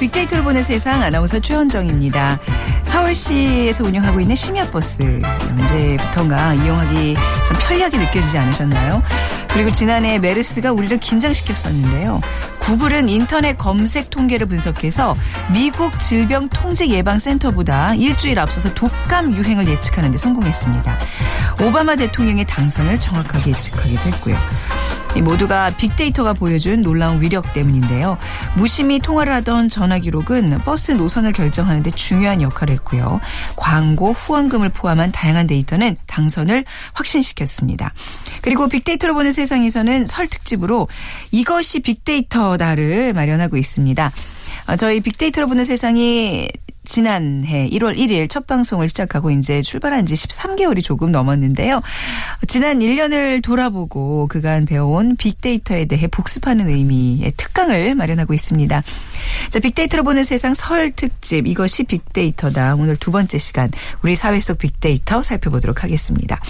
빅데이터를 보는 세상 아나운서 최현정입니다. 서울시에서 운영하고 있는 심야버스 언제부턴가 이용하기 좀 편리하게 느껴지지 않으셨나요? 그리고 지난해 메르스가 우리를 긴장시켰었는데요. 구글은 인터넷 검색 통계를 분석해서 미국 질병 통제 예방 센터보다 일주일 앞서서 독감 유행을 예측하는 데 성공했습니다. 오바마 대통령의 당선을 정확하게 예측하기도 했고요. 이 모두가 빅데이터가 보여준 놀라운 위력 때문인데요. 무심히 통화를 하던 전화 기록은 버스 노선을 결정하는 데 중요한 역할을 했고요. 광고, 후원금을 포함한 다양한 데이터는 당선을 확신시켰습니다. 그리고 빅데이터로 보는 세상에서는 설 특집으로 이것이 빅데이터다를 마련하고 있습니다. 어, 저희 빅데이터로 보는 세상이 지난해 1월 1일 첫 방송을 시작하고 이제 출발한 지 13개월이 조금 넘었는데요. 지난 1년을 돌아보고 그간 배워온 빅데이터에 대해 복습하는 의미의 특강 을 마련하고 있습니다. 자, 빅데이터로 보는 세상 설 특집 이것이 빅데이터다. 오늘 두 번째 시간 우리 사회 속 빅데이터 살펴보도록 하겠습니다.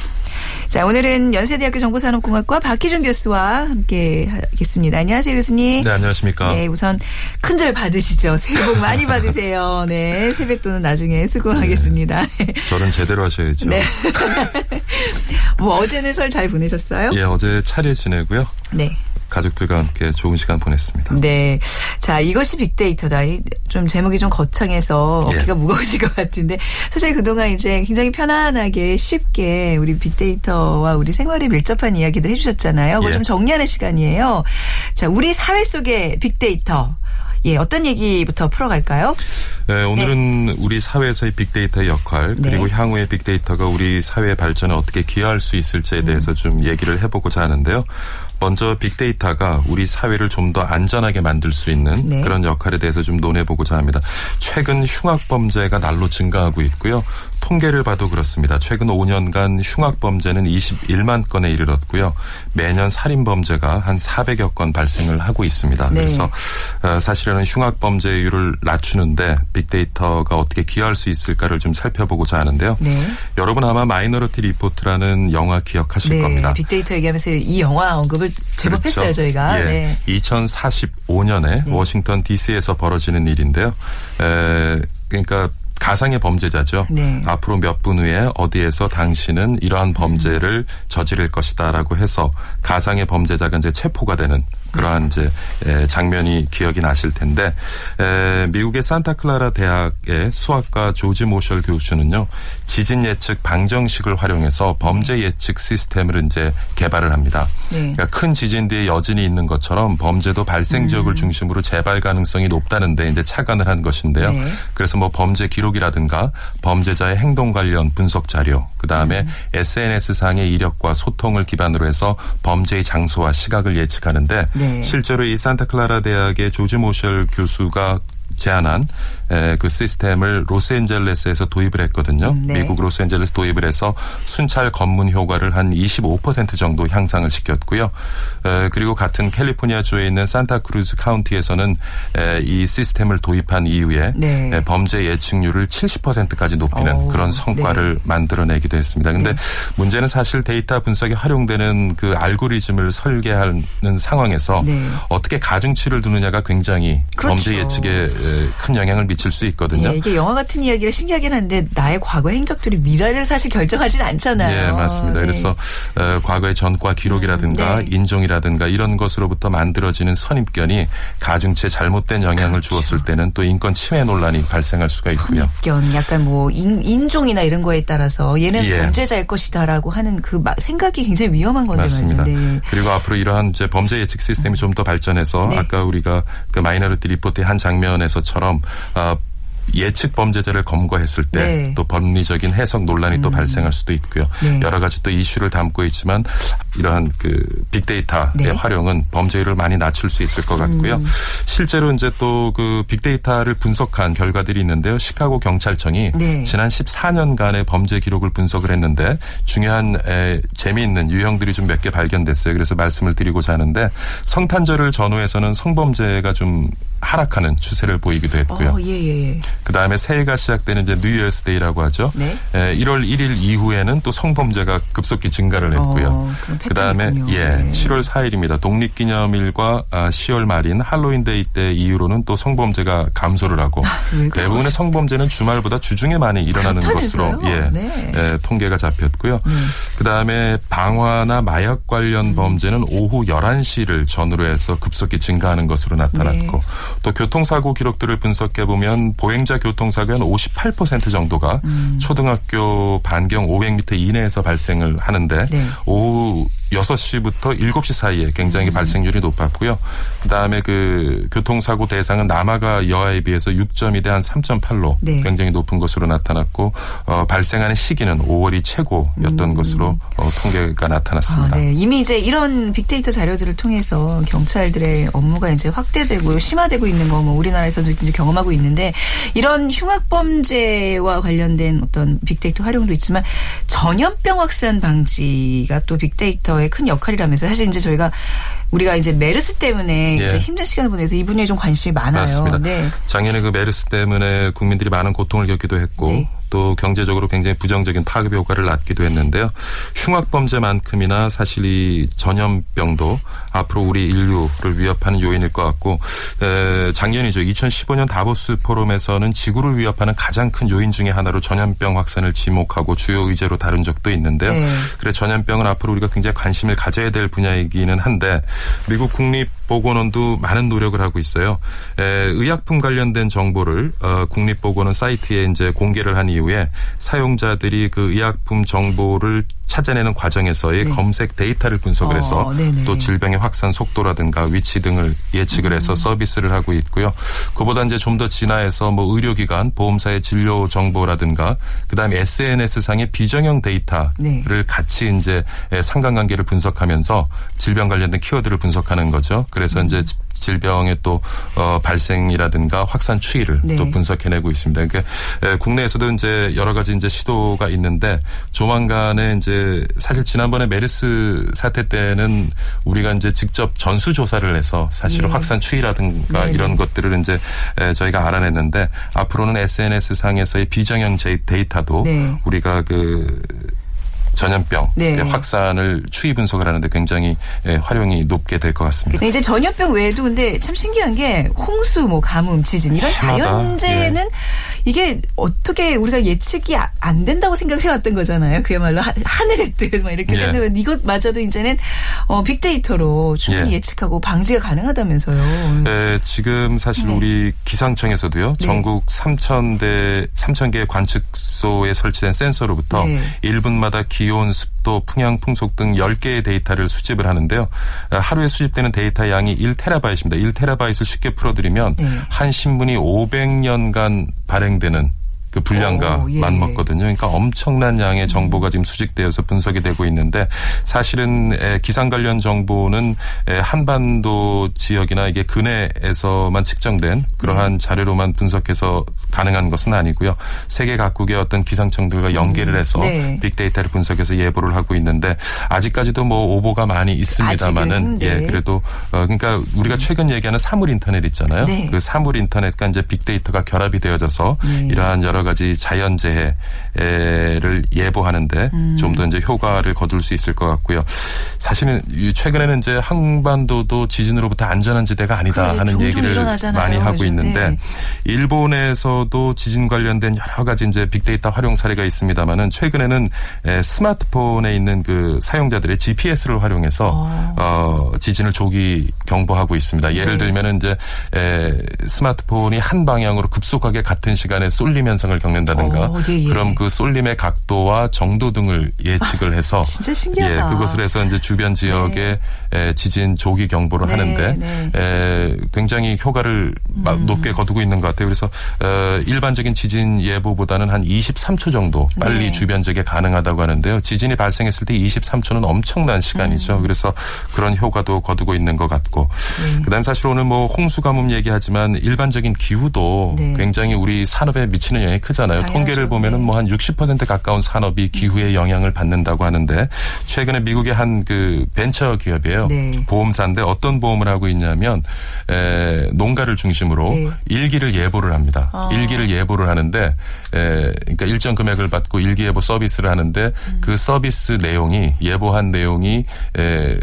자, 오늘은 연세대학교 정보산업공학과 박희준 교수와 함께 하겠습니다. 안녕하세요, 교수님. 네, 안녕하십니까. 네, 우선 큰절 받으시죠. 새해 복 많이 받으세요. 네, 세뱃돈은 나중에 수고하겠습니다. 저는 제대로 하셔야죠. 네. 뭐 어제는 설 잘 보내셨어요? 예, 어제 차례 지내고요. 네. 가족들과 함께 좋은 시간 보냈습니다. 네. 자, 이것이 빅데이터다. 이좀 제목이 좀 거창해서 예. 어깨가 무거우실 것 같은데 사실 그동안 이제 굉장히 편안하게 쉽게 우리 빅데이터와 우리 생활에 밀접한 이야기들 해주셨잖아요. 그걸 예. 좀 정리하는 시간이에요. 자, 우리 사회 속의 빅데이터. 예, 어떤 얘기부터 풀어갈까요? 네, 오늘은 우리 사회에서의 빅데이터의 역할 그리고 네. 향후의 빅데이터가 우리 사회 발전에 어떻게 기여할 수 있을지에 대해서 좀 얘기를 해보고자 하는데요. 먼저 빅데이터가 우리 사회를 좀 더 안전하게 만들 수 있는 네. 그런 역할에 대해서 좀 논해보고자 합니다. 최근 흉악 범죄가 날로 증가하고 있고요. 통계를 봐도 그렇습니다. 최근 5년간 흉악 범죄는 21만 건에 이르렀고요. 매년 살인 범죄가 한 400여 건 발생을 하고 있습니다. 네. 그래서 어, 사실은 흉악 범죄율을 낮추는데 빅데이터가 어떻게 기여할 수 있을까를 좀 살펴보고자 하는데요. 네. 여러분 아마 마이너리티 리포트라는 영화 기억하실 네. 겁니다. 빅데이터 얘기하면서 이 영화 언급을 제법 그렇죠. 했어요, 저희가. 예. 네. 2045년에 워싱턴 D.C.에서 벌어지는 일인데요. 에, 그러니까 가상의 범죄자죠. 네. 앞으로 몇 분 후에 어디에서 당신은 이러한 범죄를 저지를 것이다라고 해서 가상의 범죄자가 이제 체포가 되는 그러한 이제 에, 장면이 기억이 나실 텐데 에, 미국의 산타클라라 대학의 수학과 조지 모셜 교수는요 지진 예측 방정식을 활용해서 범죄 예측 시스템을 이제 개발을 합니다. 네. 그러니까 큰 지진 뒤에 여진이 있는 것처럼 범죄도 발생 지역을 중심으로 재발 가능성이 높다는데 이제 착안을 한 것인데요. 네. 그래서 뭐 범죄 기록이라든가 범죄자의 행동 관련 분석 자료, 그 다음에 SNS 상의 이력과 소통을 기반으로 해서 범죄의 장소와 시각을 예측하는데 네. 실제로 이 산타클라라 대학의 조지 모셜 교수가 제안한 에, 그 시스템을 로스앤젤레스에서 도입을 했거든요. 음, 네. 미국 로스앤젤레스 도입을 해서 순찰 검문 효과를 한 25% 정도 향상을 시켰고요. 에, 그리고 같은 캘리포니아 주에 있는 산타크루즈 카운티에서는 에, 이 시스템을 도입한 이후에 네. 에, 범죄 예측률을 70%까지 높이는 오, 그런 성과를 만들어내기도 했습니다. 근데 문제는 사실 데이터 분석에 활용되는 그 알고리즘을 설계하는 상황에서 네. 어떻게 가중치를 두느냐가 굉장히 그렇죠. 범죄 예측에 에, 큰 영향을 미칠 수 있거든요. 예, 이게 영화 같은 이야기라 신기하긴 한데 나의 과거 행적들이 미래를 사실 결정하진 않잖아요. 예, 맞습니다. 네. 그래서 어, 과거의 전과 기록이라든가 음, 네. 인종이라든가 이런 것으로부터 만들어지는 선입견이 가중치에 잘못된 영향을 그렇죠. 주었을 때는 또 인권 침해 논란이 발생할 수가 있고요. 선입견, 약간 뭐 인, 인종이나 이런 거에 따라서 얘는 예. 범죄자일 것이다라고 하는 그 마- 생각이 굉장히 위험한 건데 맞습니다. 네. 그리고 앞으로 이러한 이제 범죄 예측 시스템이 좀 더 발전해서 네. 아까 우리가 그 마이너리티 리포트의 한 장면에서처럼 아 예측 범죄자를 검거했을 때 네. 또 법리적인 해석 논란이 또 발생할 수도 있고요. 네. 여러 가지 또 이슈를 담고 있지만 이러한 그 빅데이터의 네. 활용은 범죄율을 많이 낮출 수 있을 것 같고요. 음. 실제로 이제 또 그 빅데이터를 분석한 결과들이 있는데요. 시카고 경찰청이 네. 지난 14년간의 범죄 기록을 분석을 했는데 중요한 에, 재미있는 유형들이 좀 몇 개 발견됐어요. 그래서 말씀을 드리고자 하는데 성탄절을 전후해서는 성범죄가 좀 하락하는 추세를 보이기도 했고요. 어, 예, 예, 예. 그 다음에 새해가 시작되는 이제 New Year's Day라고 하죠. 네. 에, 1월 1일 이후에는 또 성범죄가 급속히 증가를 했고요. 어, 그 다음에. 예, 네. 7월 4일입니다. 독립기념일과 아, 10월 말인 할로윈 데이 때 이후로는 또 성범죄가 감소를 하고 아? 대부분의 성범죄는 주말보다 주중에 많이 일어나는 것으로 그렇다면서요? 예, 네. 예, 통계가 잡혔고요. 그 다음에 방화나 마약 관련 음. 범죄는 오후 11시를 전후로 해서 급속히 증가하는 것으로 나타났고 네. 또 교통사고 기록들을 분석해 보면 보행 자 교통사고의 한 58% 정도가 음. 초등학교 반경 500m 이내에서 발생을 하는데 네. 오후 6시부터 7시 사이에 굉장히 음. 발생률이 높았고요. 그다음에 그 교통사고 대상은 남아가 여아에 비해서 6.2대 한 3.8로 네. 굉장히 높은 것으로 나타났고 어, 발생하는 시기는 5월이 최고였던 것으로 어, 통계가 아, 나타났습니다. 네. 이미 이제 이런 빅데이터 자료들을 통해서 경찰들의 업무가 이제 확대되고 심화되고 있는 거 뭐 우리나라에서도 이제 경험하고 있는데 이런 흉악 범죄와 관련된 어떤 빅데이터 활용도 있지만 전염병 확산 방지가 또 빅데이터 의 큰 역할이라면서 사실 이제 저희가 우리가 이제 메르스 때문에 예. 이제 힘든 시간을 보내서 이 분야에 좀 관심이 많아요. 맞습니다. 네. 작년에 그 메르스 때문에 국민들이 많은 고통을 겪기도 했고 네. 또 경제적으로 굉장히 부정적인 파급 효과를 낳기도 했는데요. 흉악 범죄만큼이나 사실 이 전염병도 앞으로 우리 인류를 위협하는 요인일 것 같고 에, 작년이죠. 2015년 다보스 포럼에서는 지구를 위협하는 가장 큰 요인 중의 하나로 전염병 확산을 지목하고 주요 의제로 다룬 적도 있는데요. 네. 그래 전염병은 앞으로 우리가 굉장히 관심을 가져야 될 분야이기는 한데 미국 국립 보건원도 많은 노력을 하고 있어요. 에, 의약품 관련된 정보를 어, 국립보건원 사이트에 이제 공개를 한 이후에 사용자들이 그 의약품 정보를 찾아내는 과정에서의 네. 검색 데이터를 분석을 어, 해서 네네. 또 질병의 확산 속도라든가 위치 등을 예측을 음. 해서 서비스를 하고 있고요. 그보다 이제 좀 더 진화해서 뭐 의료기관, 보험사의 진료 정보라든가 그다음에 SNS 상의 비정형 데이터를 네. 같이 이제 상관관계를 분석하면서 질병 관련된 키워드를 분석하는 거죠. 그래서 이제 질병의 또 어, 발생이라든가 확산 추이를 네. 또 분석해내고 있습니다. 그러니까 에, 국내에서도 이제 여러 가지 이제 시도가 있는데 조만간에 이제 사실 지난번에 메르스 사태 때는 우리가 이제 직접 전수 조사를 해서 사실 예. 확산 추이라든가 네네. 이런 것들을 이제 에, 저희가 알아냈는데 앞으로는 SNS 상에서의 비정형 제- 데이터도 네. 우리가 그 전염병 네. 확산을 추이 분석을 하는데 굉장히 에, 활용이 높게 될 것 같습니다. 이제 전염병 외에도 근데 참 신기한 게 홍수, 뭐 가뭄, 지진 이런 자연재해는 이게 어떻게 우리가 예측이 아- 안 된다고 생각을 해왔던 거잖아요. 그야말로 하- 하늘의 뜻, 막 이렇게 예. 생각하면 이것마저도 이제는 어, 빅데이터로 충분히 예. 예. 측하고 방지가 가능하다면서요. 네, 지금 사실 네. 우리 기상청에서도요. 네. 전국 3,000대 3,000개 관측소에 설치된 센서로부터 네. 1분마다 기 온, 습도, 풍향, 풍속 등 10개의 데이터를 수집을 하는데요. 아, 하루에 수집되는 데이터 양이 1테라바이트입니다. 1테라바이트를 쉽게 풀어드리면 네. 한 신문이 500년간 발행되는 그 분량과 오, 예. 맞먹거든요. 그러니까 엄청난 양의 정보가 지금 수집되어서 분석이 되고 있는데 사실은 에, 기상 관련 정보는 에, 한반도 지역이나 이게 근해에서만 측정된 그러한 자료로만 분석해서 가능한 것은 아니고요. 세계 각국의 어떤 기상청들과 연계를 해서 네. 빅데이터를 분석해서 예보를 하고 있는데 아직까지도 뭐 오보가 많이 있습니다만은 아직은, 네. 예 그래도 어 그러니까 우리가 최근 얘기하는 사물 인터넷 있잖아요. 네. 그 사물 인터넷과 이제 빅데이터가 결합이 되어져서 네. 이러한 여러 가지 자연재해를 예보하는데 음. 좀더 이제 효과를 거둘 수 있을 것 같고요. 사실은 이 최근에는 이제 한반도도 지진으로부터 안전한 지대가 아니다 하는 얘기를 많이 하고 요즘. 있는데 네. 일본에서도 지진 관련된 여러 가지 이제 빅데이터 활용 사례가 있습니다만은 최근에는 에, 스마트폰에 있는 그 사용자들의 GPS를 활용해서 어, 지진을 조기 경보하고 있습니다. 예를 네. 들면은 이제 에, 스마트폰이 한 방향으로 급속하게 같은 시간에 쏠리면서 손해배상을 겪는다든가 어, 예, 예. 그럼 그 쏠림의 각도와 정도 등을 예측을 해서 진짜 신기하다. 예, 그것을 해서 이제 주변 지역에 에, 지진 조기 경보를 네, 하는데 네. 에, 굉장히 효과를 막 음. 높게 거두고 있는 것 같아요. 그래서 어, 일반적인 지진 예보보다는 한 23초 정도 빨리 네. 주변 지역에 가능하다고 하는데요. 지진이 발생했을 때 23초는 엄청난 시간이죠. 음. 그래서 그런 효과도 거두고 있는 것 같고 네. 그다음 사실 오늘 뭐 홍수 가뭄 얘기하지만 일반적인 기후도 네. 굉장히 우리 산업에 미치는 영향이 크잖아요. 당연하죠. 통계를 보면은 네. 뭐한 60% 가까운 산업이 기후의 영향을 받는다고 하는데 최근에 미국의 한 그 벤처 기업이에요. 네. 보험사인데 어떤 보험을 하고 있냐면 에, 농가를 중심으로 네. 일기를 예보를 합니다. 아. 일기를 예보를 하는데 에, 그러니까 일정 금액을 받고 일기 예보 서비스를 하는데 음. 그 서비스 내용이 예보한 내용이 에,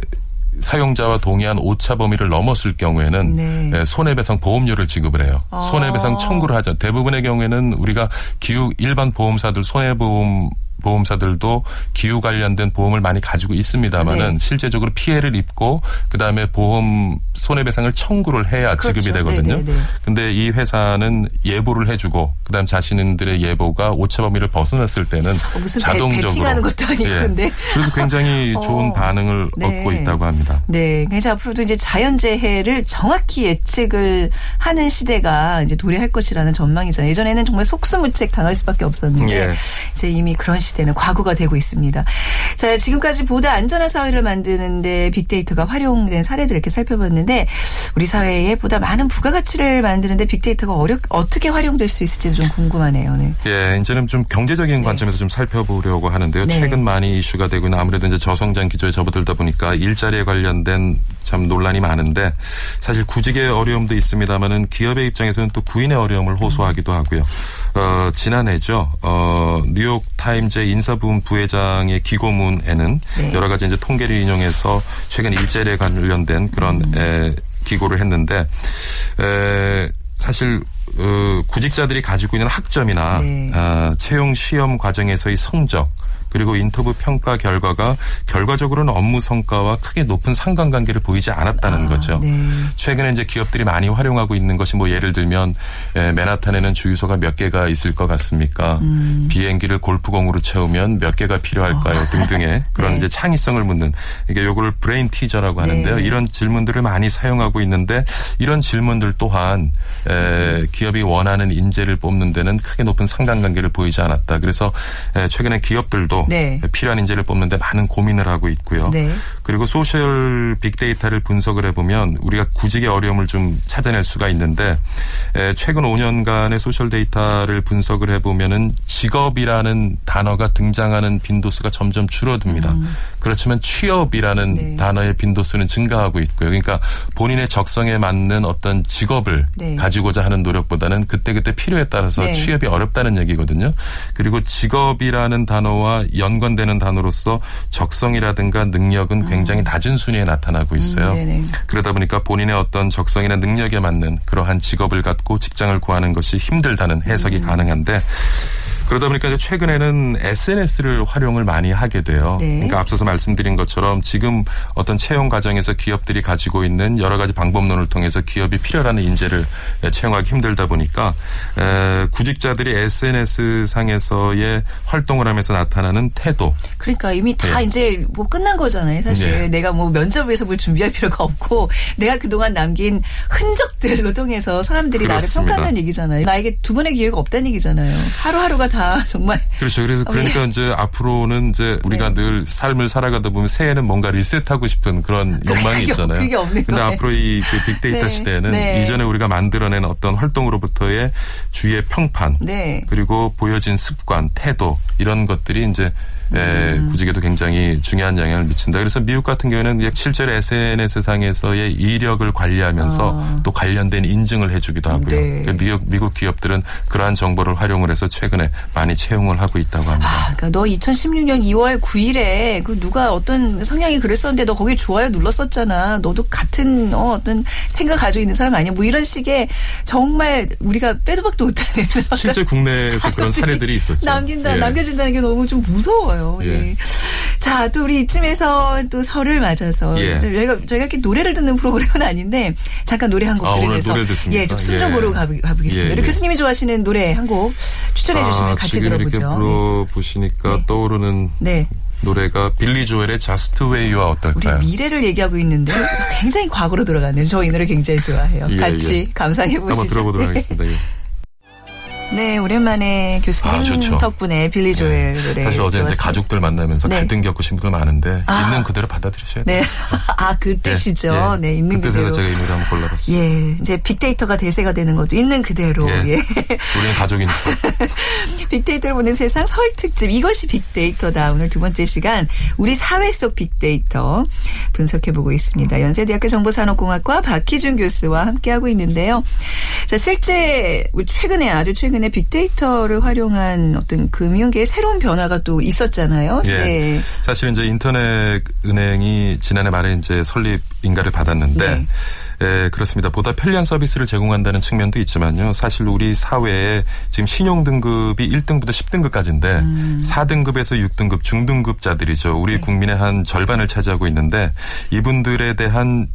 사용자와 동의한 오차 범위를 넘었을 경우에는 네. 에, 손해배상 보험료를 지급을 해요. 아. 손해배상 청구를 하죠. 대부분의 경우에는 우리가 기후 일반 보험사들 손해보험 보험사들도 기후 관련된 보험을 많이 가지고 있습니다만은 네. 실제적으로 피해를 입고 그다음에 보험 손해배상을 청구를 해야 그렇죠. 지급이 되거든요. 네, 네, 네. 근데 이 회사는 예보를 해주고 그다음 자신들의 예보가 오차 범위를 벗어났을 때는 자동적으로 배팅하는 것도 아니고 예. 그래서 굉장히 좋은 어. 반응을 네. 얻고 있다고 합니다. 네. 그래서 앞으로도 이제 자연재해를 정확히 예측을 하는 시대가 이제 도래할 것이라는 전망이잖아요. 예전에는 정말 속수무책 당할 수밖에 없었는데 예. 이제 이미 그런 시대 는 과거가 되고 있습니다. 자, 지금까지 보다 안전한 사회를 만드는데 빅데이터가 활용된 사례들 이렇게 살펴봤는데 우리 사회에 보다 많은 부가가치를 만드는데 빅데이터가 어려, 어떻게 활용될 수 있을지 좀 궁금하네요. 네. 예, 이제는 좀 경제적인 관점에서 좀 살펴보려고 하는데요. 네. 최근 많이 이슈가 되고 있는 아무래도 이제 저성장 기조에 접어들다 보니까 일자리에 관련된 참 논란이 많은데 사실 구직의 어려움도 있습니다만은 기업의 입장에서는 또 구인의 어려움을 호소하기도 하고요. 어, 지난해죠. 어, 뉴욕 타임즈의 인사부문 부회장의 기고문에는 네. 여러 가지 이제 통계를 인용해서 최근 일자리에 관련된 그런 음. 에, 기고를 했는데 에, 사실 어, 구직자들이 가지고 있는 학점이나 네. 아, 채용 시험 과정에서의 성적 그리고 인터뷰 평가 결과가 결과적으로는 업무 성과와 크게 높은 상관관계를 보이지 않았다는 아, 거죠. 네. 최근에 이제 기업들이 많이 활용하고 있는 것이 뭐 예를 들면 에, 맨하탄에는 주유소가 몇 개가 있을 것 같습니까? 음. 비행기를 골프공으로 채우면 몇 개가 필요할까요? 등등의 그런 아. 네. 이제 창의성을 묻는 이게 요거를 brain teaser라고 하는데요. 네. 이런 질문들을 많이 사용하고 있는데 이런 질문들 또한 에, 기업이 원하는 인재를 뽑는 데는 크게 높은 상관관계를 보이지 않았다. 그래서 에, 최근에 기업들도 네. 필요한 인재를 뽑는데 많은 고민을 하고 있고요. 네. 그리고 social 빅데이터를 분석을 해보면 우리가 구직의 어려움을 좀 찾아낼 수가 있는데 에, 최근 5년간의 social 데이터를 분석을 해보면은 직업이라는 단어가 등장하는 빈도수가 점점 줄어듭니다. 그렇지만 취업이라는 음. 네. 단어의 빈도수는 증가하고 있고요. 그러니까 본인의 적성에 맞는 어떤 직업을 네. 가지고자 하는 노력보다는 그때그때 필요에 따라서 네. 취업이 어렵다는 얘기거든요. 그리고 직업이라는 단어와 연관되는 단어로서 적성이라든가 능력은 굉장히 낮은 순위에 나타나고 있어요. 음. 그러다 보니까 본인의 어떤 적성이나 능력에 맞는 그러한 직업을 갖고 직장을 구하는 것이 힘들다는 해석이 음. 가능한데 그러다 보니까 이제 최근에는 SNS를 활용을 많이 하게 돼요. 네. 그러니까 앞서서 말씀드린 것처럼 지금 어떤 채용 과정에서 기업들이 가지고 있는 여러 가지 방법론을 통해서 기업이 필요하는 인재를 채용하기 힘들다 보니까 에, 구직자들이 SNS 상에서의 활동을 하면서 나타나는 태도, 그러니까 이미 다 예. 이제 뭐 끝난 거잖아요. 사실 네. 내가 뭐 면접에서 뭘 준비할 필요가 없고 내가 그동안 남긴 흔적들로 통해서 사람들이 그렇습니다. 나를 평가한다는 얘기잖아요. 나에게 두 번의 기회가 없다는 얘기잖아요. 하루하루가 다 정말 그렇죠. 그래서 어, 그러니까 예. 이제 앞으로는 이제 우리가 네. 늘 삶을 살아가다 보면 새해는 뭔가 리셋하고 싶은 그런 욕망이 그게 있잖아요. 그게 없는 근데 거네. 앞으로 이 그 빅데이터 네. 시대에는 네. 이전에 우리가 만들어낸 어떤 활동으로부터의 주위의 평판 네. 그리고 보여진 습관, 태도 이런 것들이 이제 에, 음. 구직에도 굉장히 중요한 영향을 미친다. 그래서 미국 같은 경우에는 실제로 SNS 상에서의 이력을 관리하면서 아. 또 관련된 인증을 해주기도 하고요. 네. 그러니까 미국 미국 기업들은 그러한 정보를 활용을 해서 최근에 많이 채용을 하고 있다고 합니다. 아, 그러니까 너 2016년 2월 9일에 그 누가 어떤 성향이 그랬었는데 너 거기 좋아요 눌렀었잖아. 너도 같은 어, 어떤 생각 가지고 있는 사람 아니야? 뭐 이런 식의 정말 우리가 빼도 박도 못하는 실제 국내에서 그런 사례들이 있었죠. 남긴다, 예. 남겨진다는 게 너무 좀 무서워요. 예. 예. 자, 또 우리 이쯤에서 또 설을 맞아서 예. 저희가 저희가 이렇게 노래를 듣는 프로그램은 아닌데 잠깐 노래 한곡 아, 들으면서? 예, 좀 숨좀 예. 고르고 가보, 가보겠습니다. 예, 우리 예. 교수님이 좋아하시는 노래 한 곡 추천. 추천해 주시면 아, 같이 지금 이렇게 들어보죠. 물어보시니까 네. 떠오르는 네. 노래가 빌리 조엘의 Just Way와 우리 어떨까요? 미래를 얘기하고 있는데 굉장히 과거로 돌아가네요. 저이 노래 굉장히 좋아해요. 예, 같이 예. 감상해 보시죠. 한번 들어보도록 하겠습니다. 예. 네, 오랜만에 교수님 아, 좋죠. 덕분에 빌리 조엘 노래 사실 어제 이제 들었습니다. 가족들 만나면서 네. 갈등 겪으신 분들 많은데 아. 있는 그대로 받아들이셔야 돼요. 네. 아, 그 뜻이죠. 예. 네, 있는 그 그대로. 제가 이 노래 한번 골라봤어요. 예, 이제 빅데이터가 대세가 되는 것도 있는 그대로. 예. 예. 우리는 가족이니까. 빅데이터를 보는 세상 설 특집 이것이 빅데이터다. 오늘 두 번째 시간 우리 사회 속 빅데이터 분석해 보고 있습니다. 연세대학교 정보산업공학과 박희준 교수와 함께 하고 있는데요. 자, 실제 최근에 아주 최근 에 빅데이터를 활용한 어떤 금융계의 새로운 변화가 또 있었잖아요. 예. 네. 사실 이제 인터넷 은행이 지난해 말에 이제 설립 인가를 받았는데 네. 예, 그렇습니다. 보다 편리한 서비스를 제공한다는 측면도 있지만요. 사실 우리 사회에 지금 신용 등급이 1등부터 10등급까지인데 음. 4등급에서 6등급 중등급자들이죠. 네. 우리 국민의 한 절반을 차지하고 있는데 이분들에 대한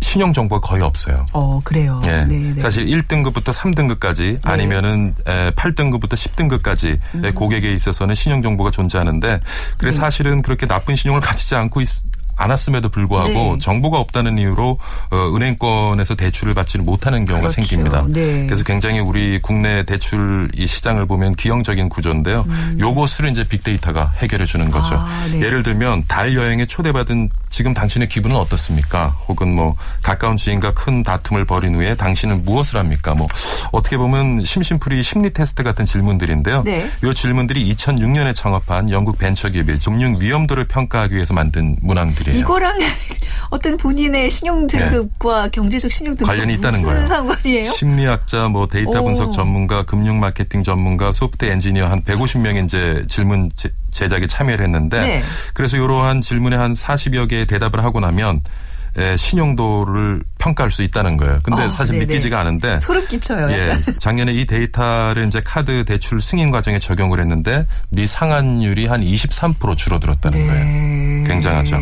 신용 정보가 거의 없어요. 어, 그래요. 예. 네, 네. 사실 1등급부터 3등급까지 아니면은 8등급부터 10등급까지 음. 의 고객에 있어서는 신용 정보가 존재하는데 그래 네. 사실은 그렇게 나쁜 신용을 가지지 않고 있, 않았음에도 불구하고 네. 정보가 없다는 이유로 어, 은행권에서 대출을 받지는 못하는 경우가 그렇죠. 생깁니다. 네. 그래서 굉장히 우리 국내 대출 이 시장을 보면 기형적인 구조인데요. 요것을 이제 빅데이터가 해결해 주는 거죠. 음. 아, 네. 예를 들면 달 여행에 초대받은 지금 당신의 기분은 어떻습니까? 혹은 뭐 가까운 지인과 큰 다툼을 벌인 후에 당신은 무엇을 합니까? 뭐 어떻게 보면 심심풀이 심리 테스트 같은 질문들인데요. 네. 이 질문들이 2006년에 창업한 영국 벤처기업의 금융 위험도를 평가하기 위해서 만든 문항들 이에요. 이거랑 어떤 본인의 신용 등급과 경제적 신용 등급 네. 관련이 있다는 무슨 거예요. 상관이에요? 심리학자, 뭐 데이터 오. 분석 전문가, 금융 마케팅 전문가, 소프트 엔지니어 한 150명이 이제 질문 제- 제작에 참여를 했는데 네. 그래서 이러한 질문에 한 40여 개의 대답을 하고 나면 에, 신용도를 평가할 수 있다는 거예요. 근데 어, 사실 네네. 믿기지가 않은데 소름 끼쳐요. 예. 작년에 이 데이터를 이제 카드 대출 승인 과정에 적용을 했는데 미 상환율이 한 23% 줄어들었다는 네. 거예요. 굉장하죠.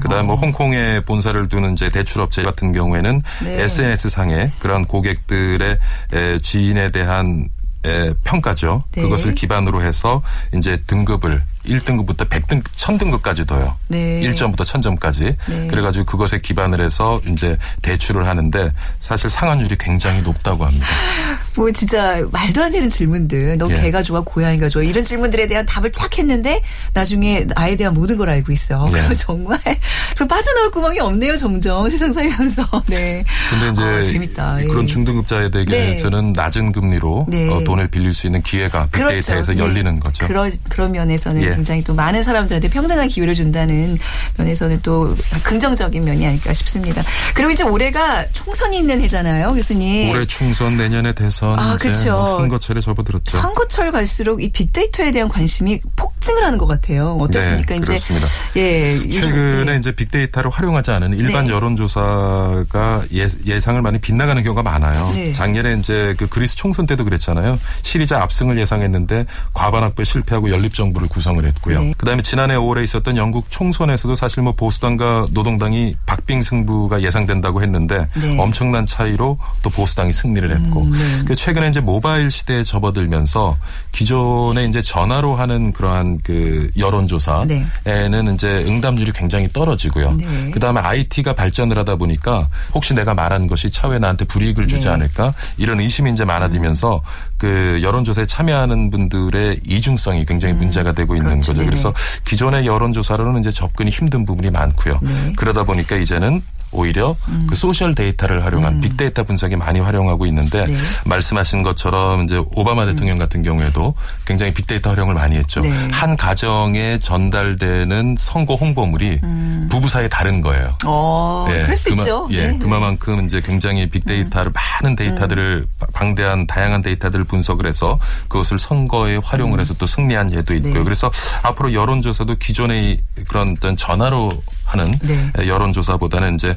그다음 뭐 어. 홍콩에 본사를 두는 이제 대출업체 같은 경우에는 네. SNS 상에 그런 고객들의 에, 지인에 대한 에, 평가죠. 네. 그것을 기반으로 해서 이제 등급을 1등급부터 100등, 1000등급까지 둬요. 네. 1점부터 1000점까지. 네. 그래가지고 그것에 기반을 해서 이제 대출을 하는데 사실 상환율이 굉장히 높다고 합니다. 뭐 진짜 말도 안 되는 질문들. 너 예. 개가 좋아, 고양이가 좋아. 이런 질문들에 대한 답을 쫙 했는데 나중에 나에 대한 모든 걸 알고 있어. 예. 그거 정말 좀 빠져나올 구멍이 없네요, 점점 세상 살면서. 네. 근데 이제 아, 재밌다. 예. 그런 중등급자에게서는 낮은 금리로 네. 어, 돈을 빌릴 수 있는 기회가 빅데이터에서 네. 열리는 거죠. 그러, 그런 면에서는 예. 굉장히 또 많은 사람들한테 평등한 기회를 준다는 면에서는 또 긍정적인 면이 아닐까 싶습니다. 그리고 이제 올해가 총선이 있는 해잖아요, 교수님. 올해 총선 내년에 대선 아, 이제. 뭐 선거철에 접어들었죠. 선거철 갈수록 이 빅데이터에 대한 관심이 폭증을 하는 것 같아요. 어떻습니까? 네, 이제 그렇습니다. 예, 최근에 예. 이제 빅데이터를 활용하지 않은 일반 네. 여론조사가 예, 상을 많이 빗나가는 경우가 많아요. 네. 작년에 이제 그 그리스 총선 때도 그랬잖아요. 시리자 압승을 예상했는데 과반 확보에 실패하고 연립 정부를 구성을 했고요. 네. 그다음에 지난해 5월에 있었던 영국 총선에서도 사실 뭐 보수당과 노동당이 박빙 승부가 예상된다고 했는데 네. 엄청난 차이로 또 보수당이 승리를 했고 음, 네. 그 최근에 이제 모바일 시대에 접어들면서 기존에 이제 전화로 하는 그러한 그 여론조사에는 네. 이제 응답률이 굉장히 떨어지고요. 네. 그다음에 IT가 발전을 하다 보니까 혹시 내가 말한 것이 차후에 나한테 불이익을 주지 네. 않을까 이런 의심이 이제 많아지면서 그 여론조사에 참여하는 분들의 이중성이 굉장히 문제가 되고 있는 그렇죠. 거죠. 네네. 그래서 기존의 여론조사로는 이제 접근이 힘든 부분이 많고요. 네. 음. 그러다 보니까 이제는 오히려 그 social 데이터를 활용한 빅데이터 분석이 많이 활용하고 있는데 네. 말씀하신 것처럼 이제 오바마 대통령 같은 경우에도 굉장히 빅데이터 활용을 많이 했죠. 네. 한 가정에 전달되는 선거 홍보물이 부부 사이에 다른 거예요. 어, 예, 그럴 수 그마- 있죠. 예, 네. 음. 그만큼 이제 굉장히 빅데이터를 많은 데이터들을 방대한 다양한 데이터들을 분석을 해서 그것을 선거에 활용을 음. 해서 또 승리한 예도 있고요. 네. 그래서 앞으로 여론조사도 기존의 그런 어떤 전화로 하는 네. 여론조사보다는 이제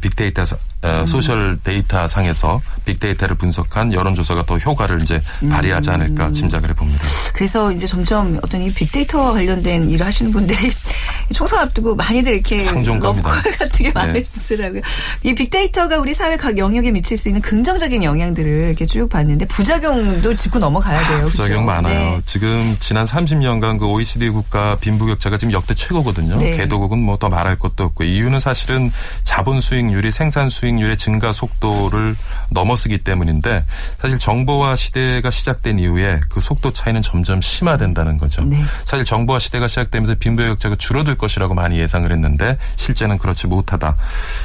빅데이터 사- 어, 음. social 데이터 상에서 빅데이터를 분석한 여론조사가 더 효과를 이제 음. 발휘하지 않을까 짐작을 해봅니다. 그래서 이제 점점 어떤 이 빅데이터와 관련된 일을 하시는 분들이 총선 앞두고 많이들 이렇게 상종갑니다. 러브콜 같은 게 네. 많으시더라고요. 이 빅데이터가 우리 사회 각 영역에 미칠 수 있는 긍정적인 영향들을 이렇게 쭉 봤는데 부작용도 짚고 넘어가야 돼요. 부작용 그렇죠? 많아요. 네. 지금 지난 30년간 그 OECD 국가 빈부격차가 지금 역대 최고거든요. 네. 개도국은 뭐 더 말할 것도 없고 이유는 사실은 자본 수익률이 생산 수익률의 증가 속도를 넘어서기 때문인데 사실 정보화 시대가 시작된 이후에 그 속도 차이는 점점 심화된다는 거죠. 네. 사실 정보화 시대가 시작되면서 빈부격차가 줄어들 것이라고 많이 예상을 했는데 실제는 그렇지 못하다.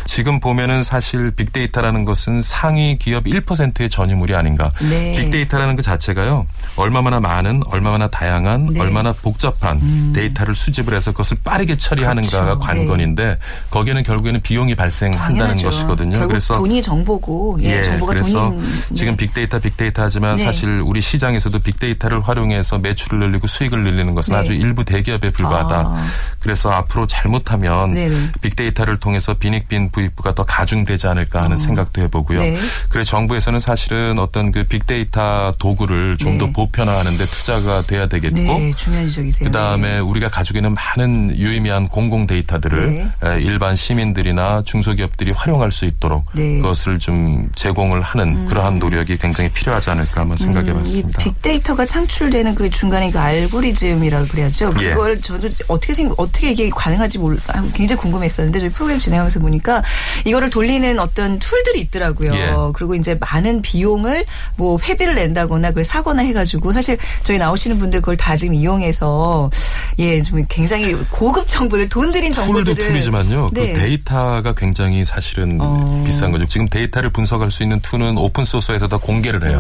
지금 보면은 사실 빅데이터라는 것은 상위 기업 1%의 전유물이 아닌가. 네. 빅데이터라는 그 자체가요. 얼마나 많은, 얼마나 다양한, 네. 얼마나 복잡한 데이터를 수집을 해서 그것을 빠르게 처리하는가가 그렇죠. 관건 인데 거기에는 결국에는 비용이 발생한다는 당연하죠. 것이거든요. 그래서 돈이 정보고 예, 정보가 그래서 돈인 지금 네. 빅데이터 빅데이터 하지만 네. 사실 우리 시장에서도 빅데이터를 활용해서 매출을 늘리고 수익을 늘리는 것은 네. 아주 일부 대기업에 불과하다. 아. 그래서 앞으로 잘못하면 네네. 빅데이터를 통해서 빈익빈 부익부가 더 가중되지 않을까 하는 생각도 해보고요. 어. 네. 그래서 정부에서는 사실은 어떤 그 빅데이터 도구를 좀더 네. 보편화하는데 투자가 돼야 되겠고 네, 중요한 지적이세요. 그 다음에 우리가 가지고 있는 많은 유의미한 공공 데이터들을 네. 에, 일반 시민들이나 중소기업들이 활용할 수 있도록 네. 음. 그것을 좀 제공을 하는 그러한 노력이 굉장히 필요하지 않을까 한번 생각해 이 봤습니다. 빅데이터가 창출되는 그 중간에 그 알고리즘이라고 그래야죠. 예. 그걸 저도 어떻게 생 어떻게 이게 가능한지 몰 굉장히 궁금했었는데 저희 프로그램 진행하면서 보니까 이거를 돌리는 어떤 툴들이 있더라고요. 예. 그리고 이제 많은 비용을 뭐 회비를 낸다거나 그걸 사거나 해가지고 사실 저희 나오시는 분들 그걸 다 지금 이용해서 예 좀 굉장히 고급 정보들 돈 들인 정보들을 툴이지만요. 네. 그 데이터가 굉장히 사실은 어. 비싼 거죠. 지금 데이터를 분석할 수 있는 툴은 오픈 소스에서 다 공개를 해요.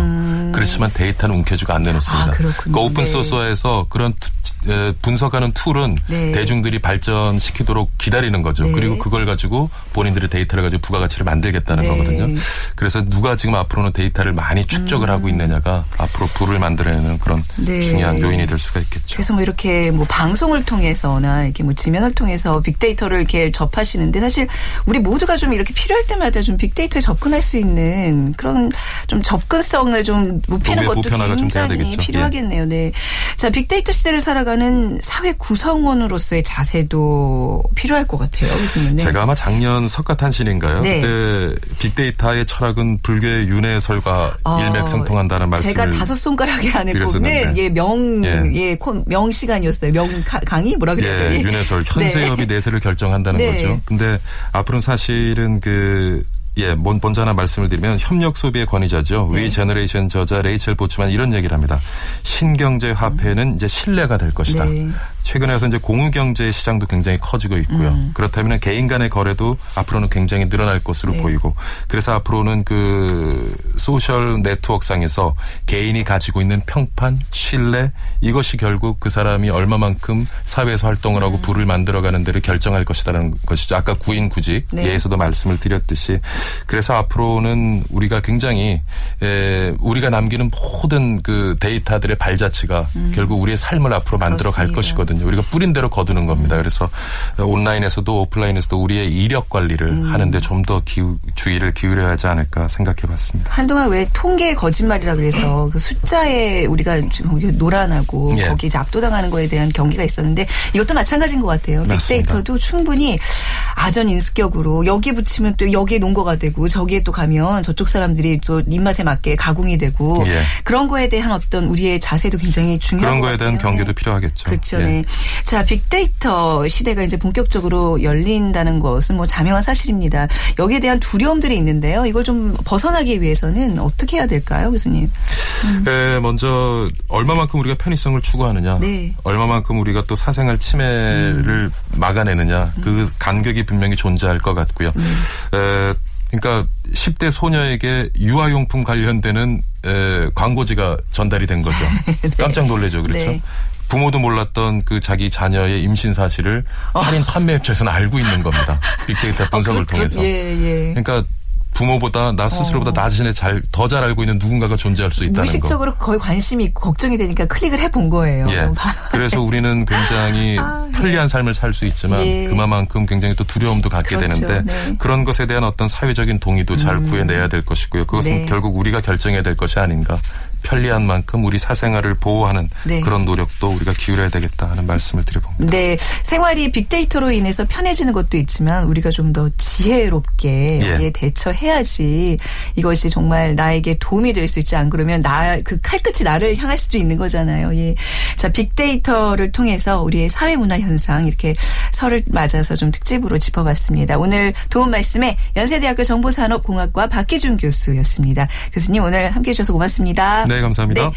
그렇지만 데이터는 움켜쥐고 안 내놓습니다. 음. 아, 그렇군요. 그 오픈 네. 소스에서 그런 분석하는 툴은 네. 대중들이 발전시키도록 기다리는 거죠. 네. 그리고 그걸 가지고 본인들의 데이터를 가지고 부가가치를 만들겠다는 네. 거거든요. 그래서 누가 지금 앞으로는 데이터를 많이 축적을 하고 있느냐가 앞으로 부를 만들어내는 그런 음. 네. 중요한 요인이 될 수가 있겠죠. 그래서 뭐 이렇게 뭐 방송을 통해서나 이렇게 뭐 지면을 통해서 빅데이터 를 이렇게 접하시는데 사실 우리 모두가 좀 이렇게 필요할 때마다 좀 빅데이터에 접근할 수 있는 그런 좀 접근성을 좀 높이는 것도 굉장히 되겠죠. 예. 필요하겠네요. 네. 자, 빅데이터 시대를 살아가는 사회 구성원으로서의 자세도 필요할 것 같아요. 네. 제가 아마 작년 석가탄신인가요? 네. 그때 빅데이터의 철학은 불교의 윤회 설과 어, 일맥상통한다는 말씀을 제가 다섯 손가락에 안에. 꼽는 예, 명, 예. 예, 콘- 명 시간이었어요. 명 가- 강의? 뭐라 그래요? 예, 윤회설 현세협이 내세를 결정한다는 네. 거죠. 근데 앞으로는 사실은 그 예, 먼- 먼저 하나 말씀을 드리면 협력 소비의 권위자죠. 네. We Generation 저자 레이첼 보츠만 이런 얘기를 합니다. 신경제 화폐는 이제 신뢰가 될 것이다. 네. 최근에 와서 이제 공유 경제 시장도 굉장히 커지고 있고요. 음. 그렇다면 개인 간의 거래도 앞으로는 굉장히 늘어날 것으로 네. 보이고 그래서 앞으로는 그 소셜 네트워크상에서 개인이 가지고 있는 평판, 신뢰 이것이 결국 그 사람이 얼마만큼 사회에서 활동을 음. 하고 부를 만들어가는 데를 결정할 것이라는 것이죠. 아까 구인 구직 네. 예에서도 말씀을 드렸듯이 그래서 앞으로는 우리가 굉장히 에, 우리가 남기는 모든 그 데이터들의 발자취가 결국 우리의 삶을 앞으로 만들어 갈 음. 그렇습니다. 음. 것이거든요. 우리가 뿌린 대로 거두는 겁니다. 그래서 온라인에서도 오프라인에서도 우리의 이력 관리를 음. 하는데 좀 더 주의를 기울여야 하지 않을까 생각해 봤습니다. 한동안 왜 통계 거짓말이라 그래서 그 숫자에 우리가 거기 노란하고 예. 거기 이제 압도당하는 거에 대한 경기가 있었는데 이것도 마찬가지인 것 같아요. 맞습니다. 빅데이터도 충분히 아전 인수격으로 여기 붙이면 또 여기에 논거가 되고 저기에 또 가면 저쪽 사람들이 또 입맛에 맞게 가공이 되고 예. 그런 거에 대한 어떤 우리의 자세도 굉장히 중요한 그런 것 거에 대한. 경계도 네. 필요하겠죠. 그렇죠. 예. 네. 자, 빅데이터 시대가 이제 본격적으로 열린다는 것은 뭐 자명한 사실입니다. 여기에 대한 두려움들이 있는데요. 이걸 좀 벗어나기 위해서는 어떻게 해야 될까요, 교수님? 예, 먼저 얼마만큼 우리가 편의성을 추구하느냐, 네. 얼마만큼 우리가 또 사생활 침해를 막아내느냐, 그 간격이 분명히 존재할 것 같고요. 에, 그러니까 10대 소녀에게 유아용품 관련되는 에, 광고지가 전달이 된 거죠. 깜짝 놀래죠, 그렇죠? 네. 부모도 몰랐던 그 자기 자녀의 임신 사실을 할인 판매 업체에서는 알고 있는 겁니다. 빅데이터 분석을 어, 그- 통해서. 예, 예. 그러니까 부모보다 나 스스로보다 나 자신을 잘, 더 잘 알고 있는 누군가가 존재할 수 있다는 거. 무의식적으로 거의 관심이 있고 걱정이 되니까 클릭을 해본 거예요. 예. 그래서 우리는 굉장히 아, 예. 편리한 삶을 살 수 있지만 예. 그만큼 굉장히 또 두려움도 갖게 그렇죠. 되는데 네. 음. 그런 것에 대한 어떤 사회적인 동의도 잘 구해내야 될 것이고요. 그것은 네. 결국 우리가 결정해야 될 것이 아닌가 편리한 만큼 우리 사생활을 보호하는 네. 그런 노력도 우리가 기울여야 되겠다 하는 말씀을 드려봅니다. 네, 생활이 빅데이터로 인해서 편해지는 것도 있지만 우리가 좀 더 지혜롭게 예. 대처해야지 이것이 정말 나에게 도움이 될 수 있지 안 그러면 나 그 칼끝이 나를 향할 수도 있는 거잖아요. 예. 자, 빅데이터를 통해서 우리의 사회 문화 현상 이렇게 설을 맞아서 좀 특집으로 짚어봤습니다. 오늘 도움 말씀에 연세대학교 정보산업공학과 박기준 교수였습니다. 교수님 오늘 함께 해 주셔서 고맙습니다. 네, 감사합니다.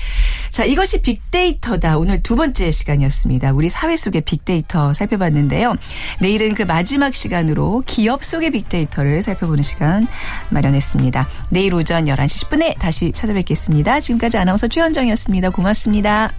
자, 이것이 빅데이터다. 오늘 두 번째 시간이었습니다. 우리 사회 속의 빅데이터 살펴봤는데요. 내일은 그 마지막 시간으로 기업 속의 빅데이터를 살펴보는 시간 마련했습니다. 내일 오전 11시 10분에 다시 찾아뵙겠습니다. 지금까지 아나운서 최현정이었습니다. 고맙습니다.